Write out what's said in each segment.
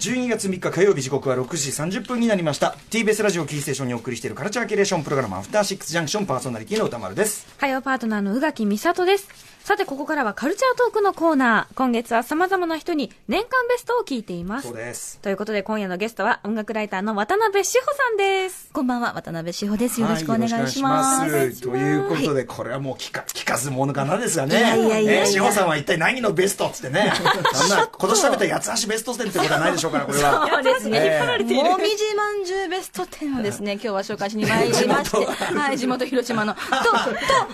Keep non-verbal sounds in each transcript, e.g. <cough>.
12月3日火曜日時刻は6時30分になりました。TBS ラジオキーステーションにお送りしているカルチャーキュレーションプログラムアフターシックスジャンクションパーソナリティの歌丸です。火曜パートナーの宇垣美里です。さてここからはカルチャートークのコーナー今月は様々な人に年間ベストを聞いていますそうですということで今夜のゲストは音楽ライターの渡辺志保さんですこんばんは、渡辺志保です。よろしくお願いします。はいということで、これはもう聞か聞かずものかなですがね。いやいやいや志保さんは一体何のベストっつってね。<laughs> そんな、今年食べた八つ橋ベスト10ってことはないでしょうから、これは。そうですね。えーもみじまんじゅうベスト10をですね、今日は紹介しに参りまして、はい、地元広島の。と、と、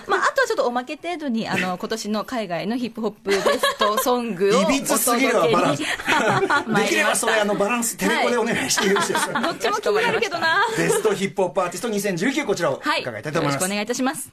まあ、あとはちょっとおまけ程度に、あの、今年の海外のヒップホップベストソングをいびつすぎるわ、バランス。で参きればそれ、あの、バランス、テレコでお願いしてよろしいですか？<laughs> どっちも気になるけどな。ベストヒップホップアーティスト2019こちらをはい。伺いたいと思います。よろしくお願いいたします。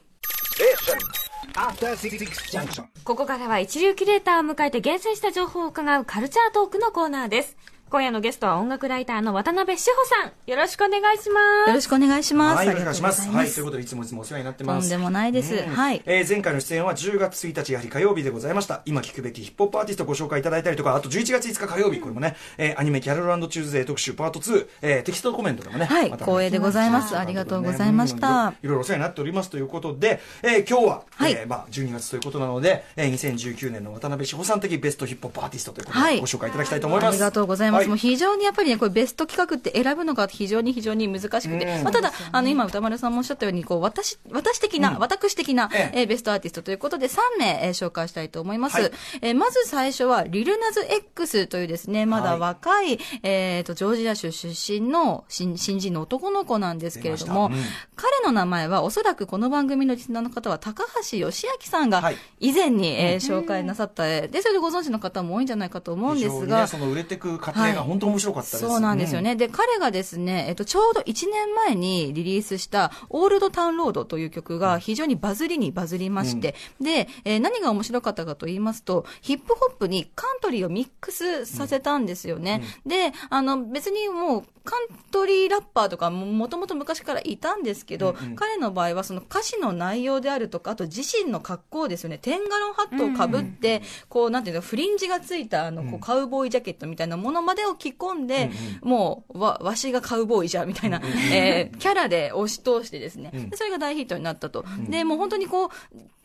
ここからは一流キュレーターを迎えて厳選した情報を伺うカルチャートークのコーナーです今夜のゲストは音楽ライターの渡辺志保さんよろしくお願いしますよろしくお願いします。はい、お願いします。はい、ということで、いつもいつもお世話になってます。とんでもないですうんはいえー前回の出演は10月1日、やはり火曜日でございました。今聞くべきヒップホップアーティストをご紹介いただいたりとか、あと11月5日火曜日、これもね、えーアニメキャロルチューズデー特集パート2、えーテキストコメントでもね、はいまた光栄でございますありがとうございましたうんいろいろお世話になっておりますということで、えー今日は、はいえーまあ、12月ということなので、えー2019年の渡辺志保さん的ベストヒップホップアーティストということで、はいご紹介いただきたいと思います。ありがとうございます。はい。もう非常にやっぱりね、これベスト企画って選ぶのが非常に非常に難しくて、うん。まあ、ただ、あの、今歌丸さんもおっしゃったように、こう、私、私的な、うん。私的な、ええ。えーベストアーティストということで3名、えー紹介したいと思います。はい。えーまず最初は、リルナズ X というですね、まだ若い、えっ、と、ジョージア州出身の新新人の男の子なんですけれども、出ました。彼の名前はおそらくこの番組のリスナーの方は高橋義明さんがはい。以前に、えー紹介なさった、えーで、それでご存知の方も多いんじゃないかと思うんですが、非常にね、その売れてく過程が本当面白かったです。そうなんですよね。で、彼がですね、えっと、ちょうど1年前にリリースした、オールドタウンロードという曲が非常にバズりにバズりまして、で、えー何が面白かったかと言いますと、ヒップホップにカントリーをミックスさせたんですよね。で、あの、別にもう、カントリーラッパーとかももともと昔からいたんですけど、うんうん彼の場合はその歌詞の内容であるとか、あと自身の格好ですよね。テンガロンハットをかぶって、こう、なんていうの、フリンジがついた、あの、こう、カウボーイジャケットみたいなものまでを着込んで、もう、わ、わしがカウボーイじゃ、みたいな、えーキャラで押し通してですね、うん。でそれが大ヒットになったと。で、もう本当にこう、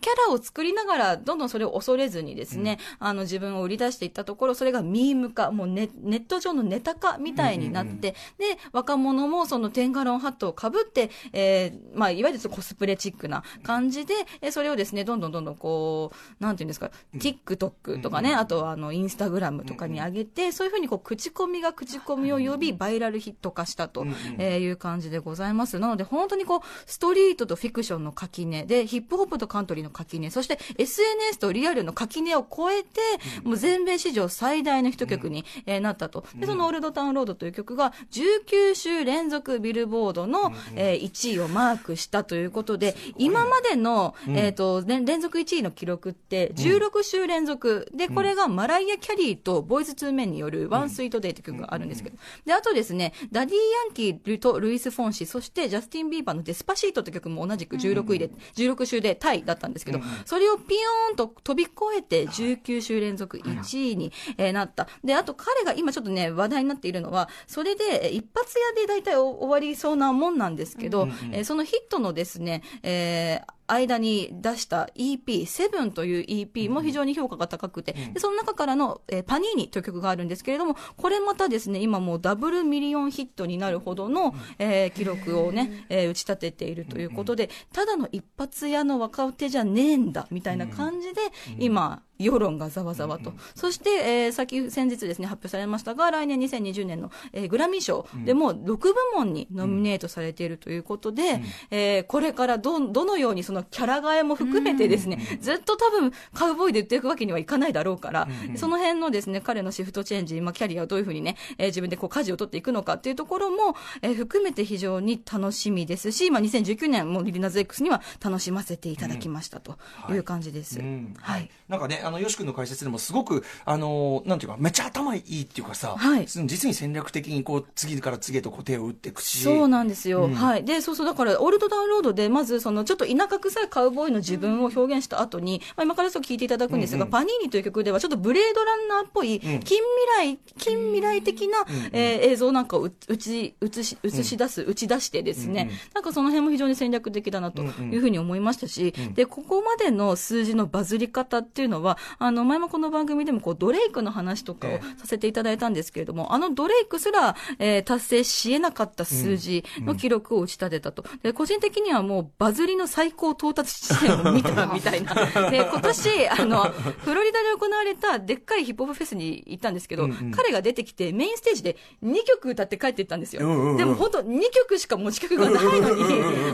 キャラを作りながら、どんどんそれを恐れずにですね、あの、自分を売り出していったところ、それがミーム化、もうネネット上のネタ化みたいになって、で、若者もそのテンガロンハットをかぶって、えーまあ、いわゆるコスプレチックな感じで、えそれをですね、どんどんどんどんこう、なんていうんですか、TikTok とかね、あとはあの、インスタグラムとかに上げて、そういうふうにこう、口コミが口コミを呼び、バイラルヒット化したとえーいう感じでございます。なので、本当にこう、ストリートとフィクションの垣根で、ヒップホップとカントリーの垣根、そして SNS とリアルの垣根を超えて、もう全米史上最大のヒット曲に、えーなったと。で、その Old Town Road という曲が、19週連続ビルボードの、えー1位をマークしたということで、今までの、えっ、と、連連続1位の記録って、16週連続。で、これがマライア・キャリーとボーイズ・ツー・メンによる One Sweet Day という曲があるんですけど、で、あとですね、ダディ・ヤンキーとルイス・フォンシ、そしてジャスティン・ビーバーの Despacito という曲も同じく16位で、16週でタイだったんですけど、それをピヨーンと飛び越えて19週連続1位に、えーなった。で、あと彼が今ちょっとね、話題になっているのは、それでえー一発屋で大体終わりそうなもんなんですけど、えーそのヒットのですね、えー間に出した EP、セブンという EP も非常に評価が高くて、でその中からの、えーパニーニという曲があるんですけれども、これまたですね、今もうダブルミリオンヒットになるほどの、えー記録をね、えー打ち立てているということで、ただの一発屋の若手じゃねえんだ、みたいな感じで、今、世論がざわざわと。そして、えー先、先日ですね、発表されましたが、来年2020年の、えーグラミー賞でも6部門にノミネートされているということで、えーこれからど、どのようにそのキャラ替えも含めてですね、ずっと多分カウボーイで売っていくわけにはいかないだろうから、その辺のですね、彼のシフトチェンジ、まあ、キャリアをどういうふうにね、えー自分でこう舵を取っていくのかっていうところも、えー含めて非常に楽しみですし、まあ、2019年もリリナズ X には楽しませていただきましたという感じです。うん。はい。なんかね、ああの、よし君の解説でもすごく、あの、なんていうか、めっちゃ頭いいっていうかさ、はい。実に戦略的にこう、次から次へとこう手を打っていくし。そうなんですよ、うん。はい。で、そうそう、だから、オールドダウンロードで、まず、その、ちょっと田舎臭いカウボーイの自分を表現した後に、まあ、今からちょっと聞いていただくんですが、うんうんパニーニという曲では、ちょっとブレードランナーっぽい、近未来、近未来的な、えー映像なんかをう打ち、映し、映し出す、打ち出してですね、うんうん。なんかその辺も非常に戦略的だなというふうに思いましたし、で、ここまでの数字のバズり方っていうのは、あの、前もこの番組でも、こう、ドレイクの話とかをえさせていただいたんですけれども、あのドレイクすら、えー達成し得なかった数字の記録を打ち立てたと。で、個人的にはもうバズりの最高到達地点を見たみたいな。<laughs> で、今年、あの、フロリダで行われたでっかいヒップホップフェスに行ったんですけど、うんうん彼が出てきてメインステージで2曲歌って帰っていったんですよ。うんうんうんでも本当2曲しか持ち曲がないのに、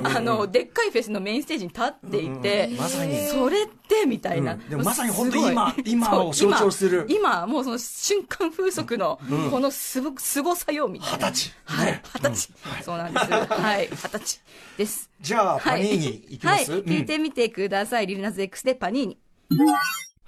あの、でっかいフェスのメインステージに立っていて、まさにそれってみたいな。うんでもまさに本当ごい今今を象徴する今、今もうその瞬間風速の、このすご、すごさよみたいな。二十歳はいね。二十歳。そうなんです。はい。二十歳です。じゃあ、パニーニいきます、はい。うん聞いてみてください。リルナズ X でパニーニ。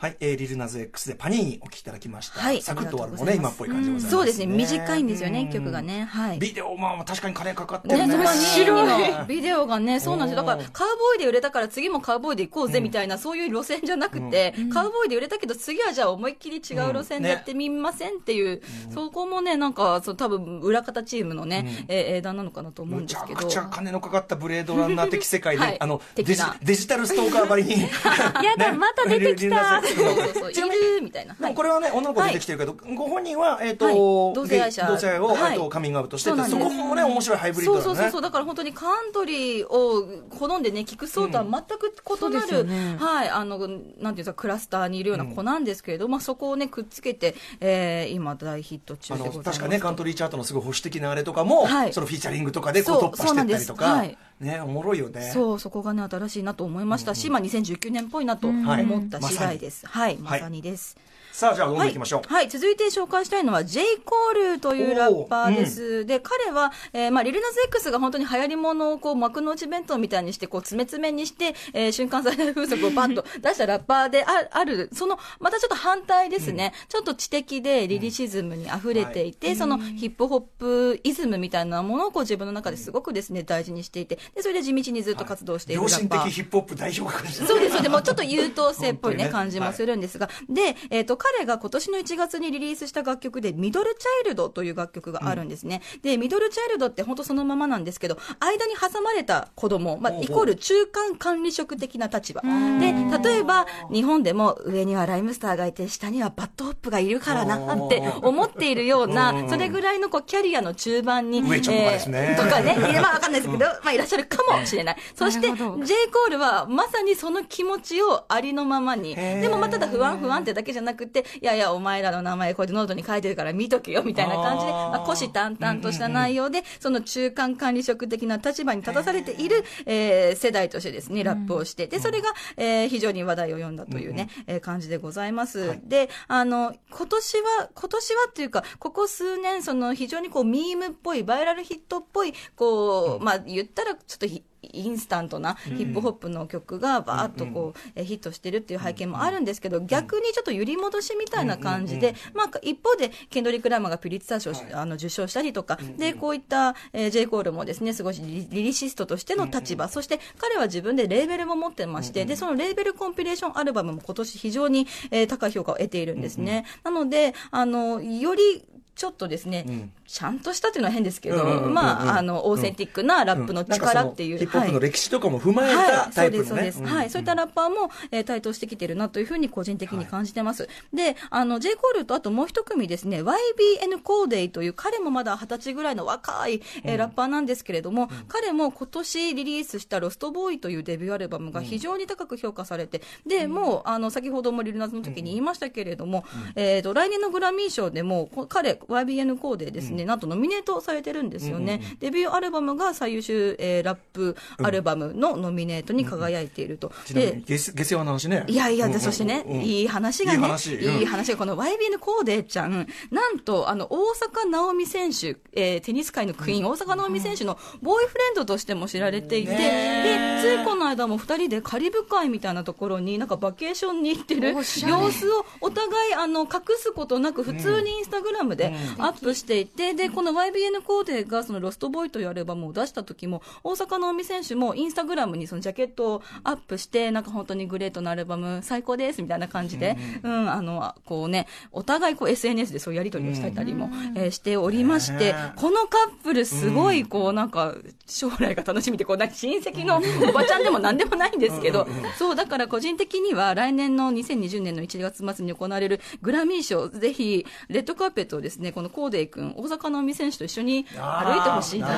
はい、えー、リルナズ X でパニーニお聞きいただきました。はいサクッと終わるのもね、今っぽい感じでございます、そうですね。短いんですよね、うん。曲がね。はい。ビデオ、まあ確かに金かかってるね、ね。白い。のビデオがね、そうなんですよ。だから、カウボーイで売れたから次もカウボーイで行こうぜみたいな、そういう路線じゃなくて、カウボーイで売れたけど次はじゃあ思いっきり違う路線でやってみませんっていう、そこもね、なんか、そう多分裏方チームのね、えー英断なのかなと思うんですけど。くちゃ金のかかったブレードランナー的世界で、はい。あのデジデジタルストーカーばりに。<laughs> やだ <laughs> また出てきた。リルナズ X のそうそういるみたいな。これはね、女の子出てきてるけど、ご本人は、えっ、と、はい。同性愛者。同性愛を、はいえっとカミングアウトしてて、そこもね、面白いハイブリッドだね。そうそうそう。そう、だから本当にカントリーを好んでね、聞く層とは全く異なる、はい、あの、なんていうんですか、クラスターにいるような子なんですけれど、まあそこをね、くっつけて、えー、今大ヒット中あのでございます。確かね、カントリーチャートのすごい保守的なあれとかも、はい。そのフィーチャリングとかでこうそう突破していったりとか、そうなんですね、おもろいよね。そう、そこがね、新しいなと思いましたし、まあ2019年っぽいなとはい思った次第です。はい、まはいさにです。さあ、じゃあ、どんどん行きましょう。はい、はい続いて紹介したいのは、J. コールというラッパーです。で、彼は、えーまあ、リルナズ X が本当に流行り物をこう、幕の内弁当みたいにして、こう、詰め詰めにして、えー瞬間最大風速をバッと <laughs> 出したラッパーであある、その、またちょっと反対ですね。ちょっと知的で、リリシズムに溢れていて、その、ヒップホップイズムみたいなものをこう、自分の中ですごくですね、大事にしていて、で、それで地道にずっと活動している良心ラッパー。的ヒップホップ代表格ですねそうです、そうです。もうちょっと優等生っぽいね、感じもするんですが。で、えっ、と、彼が今年の1月にリリースした楽曲で、 Middle Child という楽曲があるんですね。で、 Middle Child って本当そのままなんですけど、間に挟まれた子供、まあ、イコール中間管理職的な立場。で、例えば、日本でも上にはライムスターがいて、下にはバッドホップがいるからなって思っているような、それぐらいのこう、キャリアの中盤に、上ちゃんとかですねえーとかね、まあわかんないですけど、まあいらっしゃるかもしれない。そして、J. コールはまさにその気持ちをありのままに。でもまあただ不安不安ってだけじゃなくて、いやいや、お前らの名前こうやってノートに書いてるから見とけよみたいな感じで、あー。まあ、虎視眈々とした内容で、その中間管理職的な立場に立たされている、えー世代としてですね、ラップをして、で、それが、えー非常に話題を呼んだというね、えー感じでございます。で、あの、今年は、今年はっていうか、ここ数年、その非常にこう、ミームっぽい、バイラルヒットっぽい、こう、まあ、言ったらちょっとひインスタントなヒップホップの曲がバーッとこう、えーヒットしてるっていう背景もあるんですけど、逆にちょっと揺り戻しみたいな感じで、まあ一方で、ケンドリック・ラマーがピリッツァー賞を、あの受賞したりとか、で、こういった、えー、J. コールもですね、すごいリリリシストとしての立場、そして彼は自分でレーベルも持ってまして、で、そのレーベルコンピレーションアルバムも今年非常に、えー高い評価を得ているんですね。なので、あの、より、ちょっとですね、んちゃんとしたっていうのは変ですけど、うんうんうんうんまあ、あの、オーセンティックなラップの力っていう。ヒップホップのはい歴史とかも踏まえたはい、タイプのね。そうです、そうです。はい。そういったラッパーも、えー台頭してきてるなというふうに個人的に感じてます。で、あの、J. コールとあともう一組ですね、YBN コーデイという彼もまだ二十歳ぐらいの若い、えーラッパーなんですけれども、彼も今年リリースしたロストボーイというデビューアルバムが非常に高く評価されて、で、もう、あの、先ほどもリルナズの時に言いましたけれども、えっ、と、来年のグラミー賞でも、こ彼、YBN コーデですね、なんとノミネートされてるんですよね。デビューアルバムが最優秀、えーラップアルバムのノミネートに輝いていると。ちなみでに下世話の話ね。いやいや、でうんうんそしてね、うんいい話がね、いい話。うん。いい話。が、この YBN コーデちゃん、なんと、あの、大坂なおみ選手、えーテニス界のクイーン、大坂なおみ選手のボーイフレンドとしても知られていて、ねで、ついこの間も二人でカリブ海みたいなところに、なんかバケーションに行ってる様子をお互い、あの、隠すことなく、普通にインスタグラムでアップしていて、で、この YBN コーデが、そのロストボーイというアルバムを出した時も、大坂なおみ選手もインスタグラムにそのジャケットをアップして、なんか本当にグレートなアルバム最高ですみたいな感じで、うん、あの、こうね、お互いこう SNS でそういうやり取りをしたりも、えーしておりましてね、このカップルすごいこうなんか将来が楽しみで、こうなんか親戚のおばちゃんでもなんでもないんですけど、そう、だから個人的には来年の2020年の1月末に行われるグラミー賞、ぜひ、レッドカーペットをですね、このコーデイ君、大坂なおみ選手と一緒に歩いてほしいなと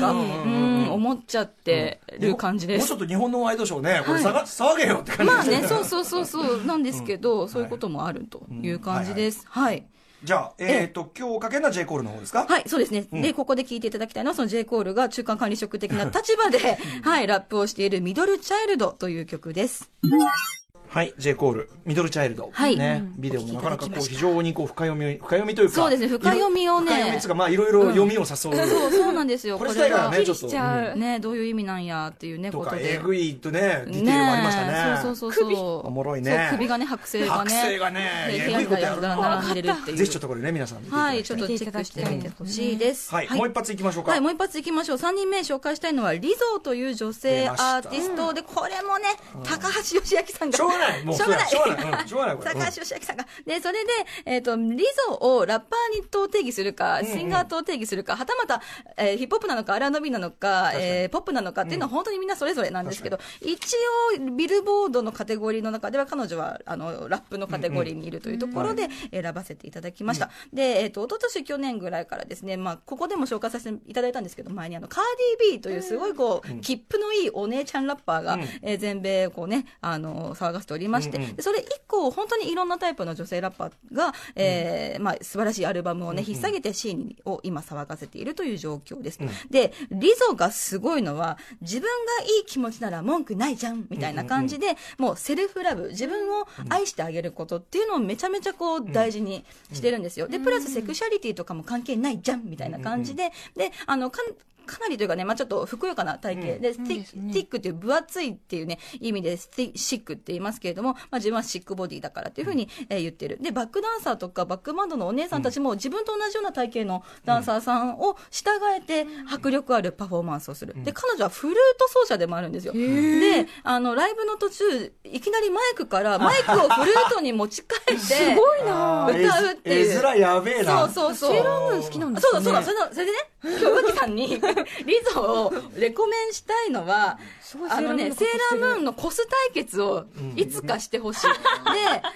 か、思っちゃってる感じですもうちょ。っと日本のワイドショーねこれ騒,、騒げよって感じまあね、そうそうそうそうなんですけど、そういうこともあるという感じです。はい。じゃあえっ、と今日かけるのは J コールの方ですか？はい、そうですね。で、ここで聞いていただきたいのは、その J. コールが中間管理職的な立場で、はい、ラップをしているミドルチャイルドという曲です。はい、J コール、ミドルチャイルド。はいね、ビデオもなかなかこう非常にこう深読み、深読みというか。そうですね深読みをね深読みっていうか、まあいろいろ読みを誘う。そう、そうなんですよ。これ自体がね、ちょっと。しちゃうね、どういう意味なんやっていうね、とか、ことで。えぐいとね、ディテールもありましたね。そうそうそうそう。おもろいね首がね、剥製がね。剥製がねでえぐいことやる部屋に並んでるっていう。ぜひちょっとこれね、皆さんはい。ちょっとチェックしてみてほしいです。はい、もう一発いきましょうか。はい、もう一発いきましょう。3人目紹介したいのは、リゾーという女性アーティストで、これもね、高橋義明さんが。ない。もうしょうがない。しょうがない。うん。しょうがないこれ。高橋義明さんが。で、それで、えっ、と、リゾをラッパーにと定義するか、シンガーと定義するか、はたまた、えーヒップホップなのか、R&B なのか、えーポップなのかっていうのは本当にみんなそれぞれなんですけど、一応、ビルボードのカテゴリーの中では、彼女は、あの、ラップのカテゴリーにいるというところで選ばせていただきました。で、えっ、と、一昨年去年ぐらいからですね、まあ、ここでも紹介させていただいたんですけど、前にあの、カーディー B というすごいこう、切符のいいお姉ちゃんラッパーが、えー全米をこうね、あの、騒がせておりまして、でそれ以降、本当にいろんなタイプの女性ラッパーが、えーまあ、素晴らしいアルバムをね、引っ提げてシーンを今騒がせているという状況です。で、リゾがすごいのは、自分がいい気持ちなら文句ないじゃん、みたいな感じで、もうセルフラブ、自分を愛してあげることっていうのをめちゃめちゃこう、大事にしてるんですよ。で、プラスセクシャリティとかも関係ないじゃん、みたいな感じで、で、あの、かんかなりというかね、まあ、ちょっとふくよかな体型。で、ティティックっていう分厚いっていうね、意味でスティシックって言いますけれども、まあ、自分はシックボディだからっていうふうに、えー言ってる。で、バックダンサーとかバックバンドのお姉さんたちも自分と同じような体型のダンサーさんを従えて迫力あるパフォーマンスをする。で、彼女はフルート奏者でもあるんですよ。で、あの、ライブの途中、いきなりマイクからマイクをフルートに持ち替えて、すごいあー歌うっていう。絵面やべえな。そうそうそう。セーラームーン好きなんですそうかねだそう。だ、それでそれでね、今日、さんに、<laughs> リゾをレコメンしたいのは、あのね、セセーラームーンのコス対決をいつかしてほしい。で、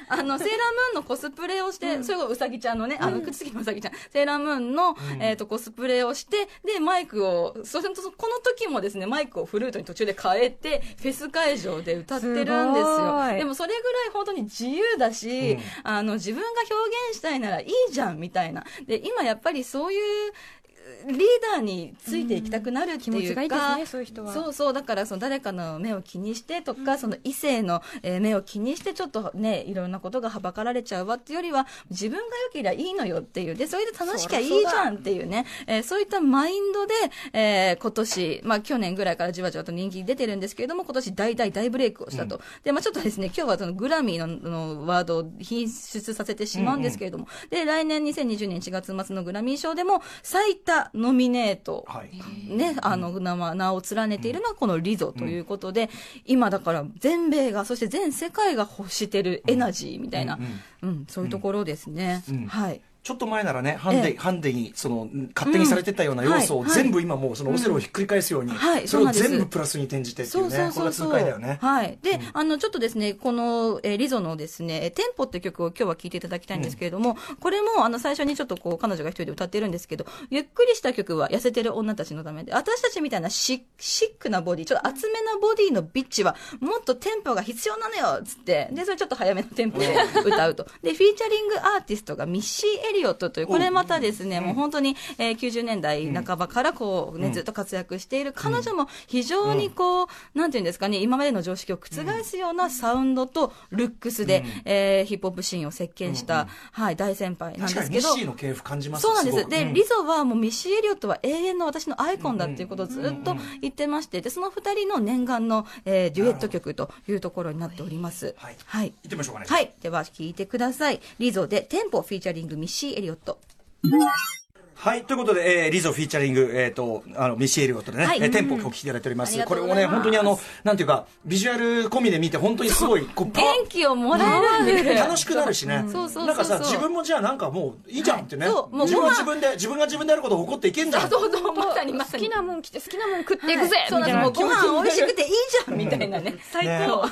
あの、セーラームーンのコスプレをして、それがうさぎちゃんのね、あの、口つきのうさぎちゃん、セーラームーンの、えっと、コスプレをして、で、マイクを、それと、この時もですね、マイクをフルートに途中で変えて、フェス会場で歌ってるんですすよ。でもそれぐらい本当に自由だし、あの、自分が表現したいならいいじゃん、みたいな。で、今やっぱりそういう、リーダーについていきたくなるっていうか、気持ちがいいですねそういう人は。そうそう、だからその誰かの目を気にしてとか、その異性のえー目を気にしてちょっとね、いろんなことがはばかられちゃうわっていうよりは、自分が良ければいいのよっていう、で、それで楽しきゃいいじゃんっていうね、えーそういったマインドで、えー今年、まあ去年ぐらいからじわじわと人気出てるんですけれども、今年大大大ブレイクをしたと。で、まあちょっとですね、今日はそのグラミーののワードを品出させてしまうんですけれども、で、来年2020年1月末のグラミー賞でも最多ノミネート、はい。ね、あの名は名を連ねているのはこのリゾということで、今だから全米が、そして全世界が欲してるエナジーみたいな、うんそういうところですね。んはい。ちょっと前ならね、ハンデ、ええ。ハンデに、その、勝手にされてたような要素を全部今もう、そのオセロをひっくり返すように、はいそれを全部プラスに転じてっていそううね、そうそうそう。これが痛快だよね。はい。で、あの、ちょっとですね、この、えーリゾのですね、えーテンポって曲を今日は聴いていただきたいんですけれども、これも、あの、最初にちょっとこう、彼女が一人で歌ってるんですけど、ゆっくりした曲は痩せてる女たちのためで、私たちみたいなシックなボディ、ちょっと厚めなボディのビッチは、もっとテンポが必要なのよつって、で、それちょっと早めのテンポで歌うと。で、フィーチャリングアーティストがミッシー・エリオットという、これまたですね、もう本当に、えー、90年代半ばからこう、ね、ずっと活躍している彼女も非常にこう、なんていうんですかね、今までの常識を覆すようなサウンドとルックスで、えーヒップホップシーンを席巻した、はい、大先輩なん確かにですけど。ミッシーの系譜感じますそうなんです。で、リゾはもうミッシー・エリオットは永遠の私のアイコンだっていうことをずっと言ってまして、で、その二人の念願の、えーデュエット曲というところになっております。はい。はい。行ってみましょうかね。はい。では、聴いてください。リゾでテンポフィーチャリングミッシー・エリオット。はい。ということで、えー、リゾフィーチャリング、えっ、と、あの、ミッシー・エリオットでね、はいえーテンポをお聞きいただいております。これもね、本当にあの、なんていうか、ビジュアル込みで見て、本当にすごい、こう、元気をもらえる楽しくなるしね。そうそうそうそうなんかさ、自分もじゃあなんかもういいじゃんってね。はいそうもう自分は自分で、自分が自分でやることを誇っていけんじゃん。そうそう、まさにまさに。好きなもん来て好きなもん食っていくぜ、そうみたいななんです。もうご飯美味しくていいじゃんみたいなね。最高。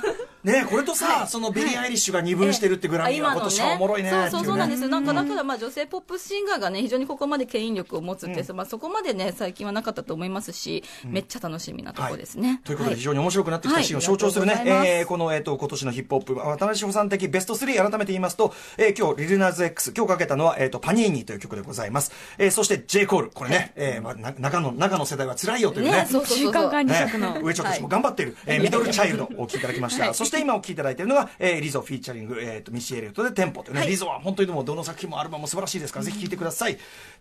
ねこれとさ、そのビリー・アイリッシュが二分してるってグラミーは今年はおもろいね。そうそうそうなんでです。なんかだからまあ女性ポップシンガーがね非常にここまで牽引力を持つって、まあそこまでね最近はなかったと思いますし、めっちゃ楽しみなところですね。ということで、は非常に面白くなってきたシーンを象徴するね、はいえーこの、えっ、と、今年のヒップホップ、渡辺志保さん的ベスト3、改めて言いますと、えー今日、リル・ナズ・X、今日かけたのは、えっ、と、パニーニという曲でございます。えーそして、J. コール、これね、えーまあ、な中の、中の世代は辛いよというね。ね、そうそうそうそう。ね、上ちょっとも頑張っている、えーミドルチャイルドをお聴きいただきました。そして今お聴きいただいているのが、えーリゾフィーチャリング、えーと、ミッシー・エリオットでテンポというね、はいリゾは本当にでもどの作品もアルバムも素晴らしいですから、ぜひ聴いてください。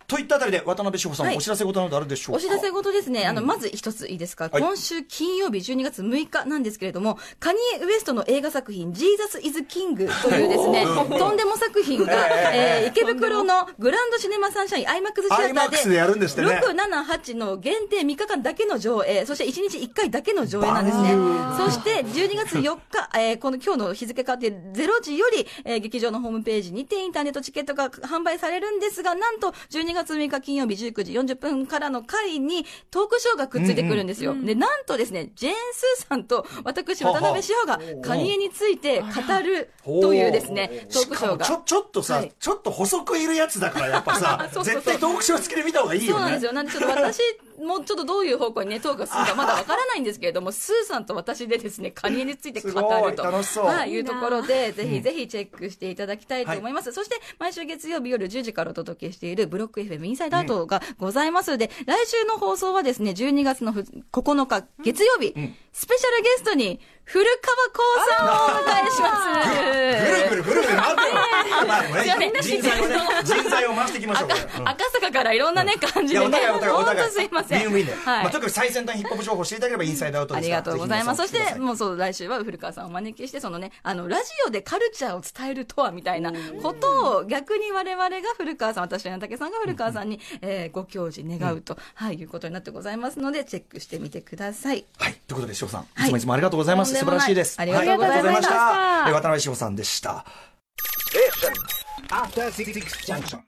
といったあたりで、渡辺志保さん、はい。お知らせ事などあるでしょうか？お知らせ事ですね、あのまず一ついいですか、はい。今週金曜日12月6日なんですけれども、カニエ・ウエストの映画作品、ジーザス・イズ・キングというですね、<laughs> とんでも作品が、<laughs> えー池袋のグランドシネマサンシャイン、アイマックスシアターでやるんですね。6、7、8の限定3日間だけの上映、そして1日1回だけの上映なんですね。そして12月4日、<laughs> えーこの今日の日付変わって0時より、えー劇場のホームページにてインターネットチケットが販売されるんですが、なんと12月6日金曜日19時40分からの回にトークショーがくっついてくるんですよ。で、なんとですね、ジェーン・スーさんと私、渡辺志保がカニエについて語るというですね、トークショーが。ちょ、ちょっとさ、はいちょっと細くいるやつだから、やっぱさ <laughs> そうそうそう絶対トークショー付きで見た方がいいよね。そうなんですよ。なんでちょっと私もちょっとどういう方向にね、トークが進むか <laughs> まだわからないんですけれども、スーさんと私でですね、カニエについて語ると。楽しそう。はい、いうところで、ぜひぜひチェックしていただきたいと思います。そして、毎週月曜日夜10時からお届けしているブロック FM インサイダートがございますので、来週の放送はですね、12月のふ9日月曜日、スペシャルゲストに、古川光さんをお迎えします。ぐるぐるぐるぐる回って人材をね、人材を回していきましょう。赤坂からいろんなね、感じでね。本。当すいません。まあ、とに最先端ヒップホップ情報を知りたければインサイドアウトありがとうございます。そして、もうそう、来週は古川さんをお招きして、そのね、あの、ラジオでカルチャーを伝えるとは、みたいなことを、逆に我々が古川さん、私と柳竹さんが古川さんに、えーご教示願うと、はい、いうことになってございますので、チェックしてみてください。はい。ということで、志保さん、はいいつもいつもありがとうございます。素晴らしいです。ありがとうございました渡辺志保さんでした。After Six Junction.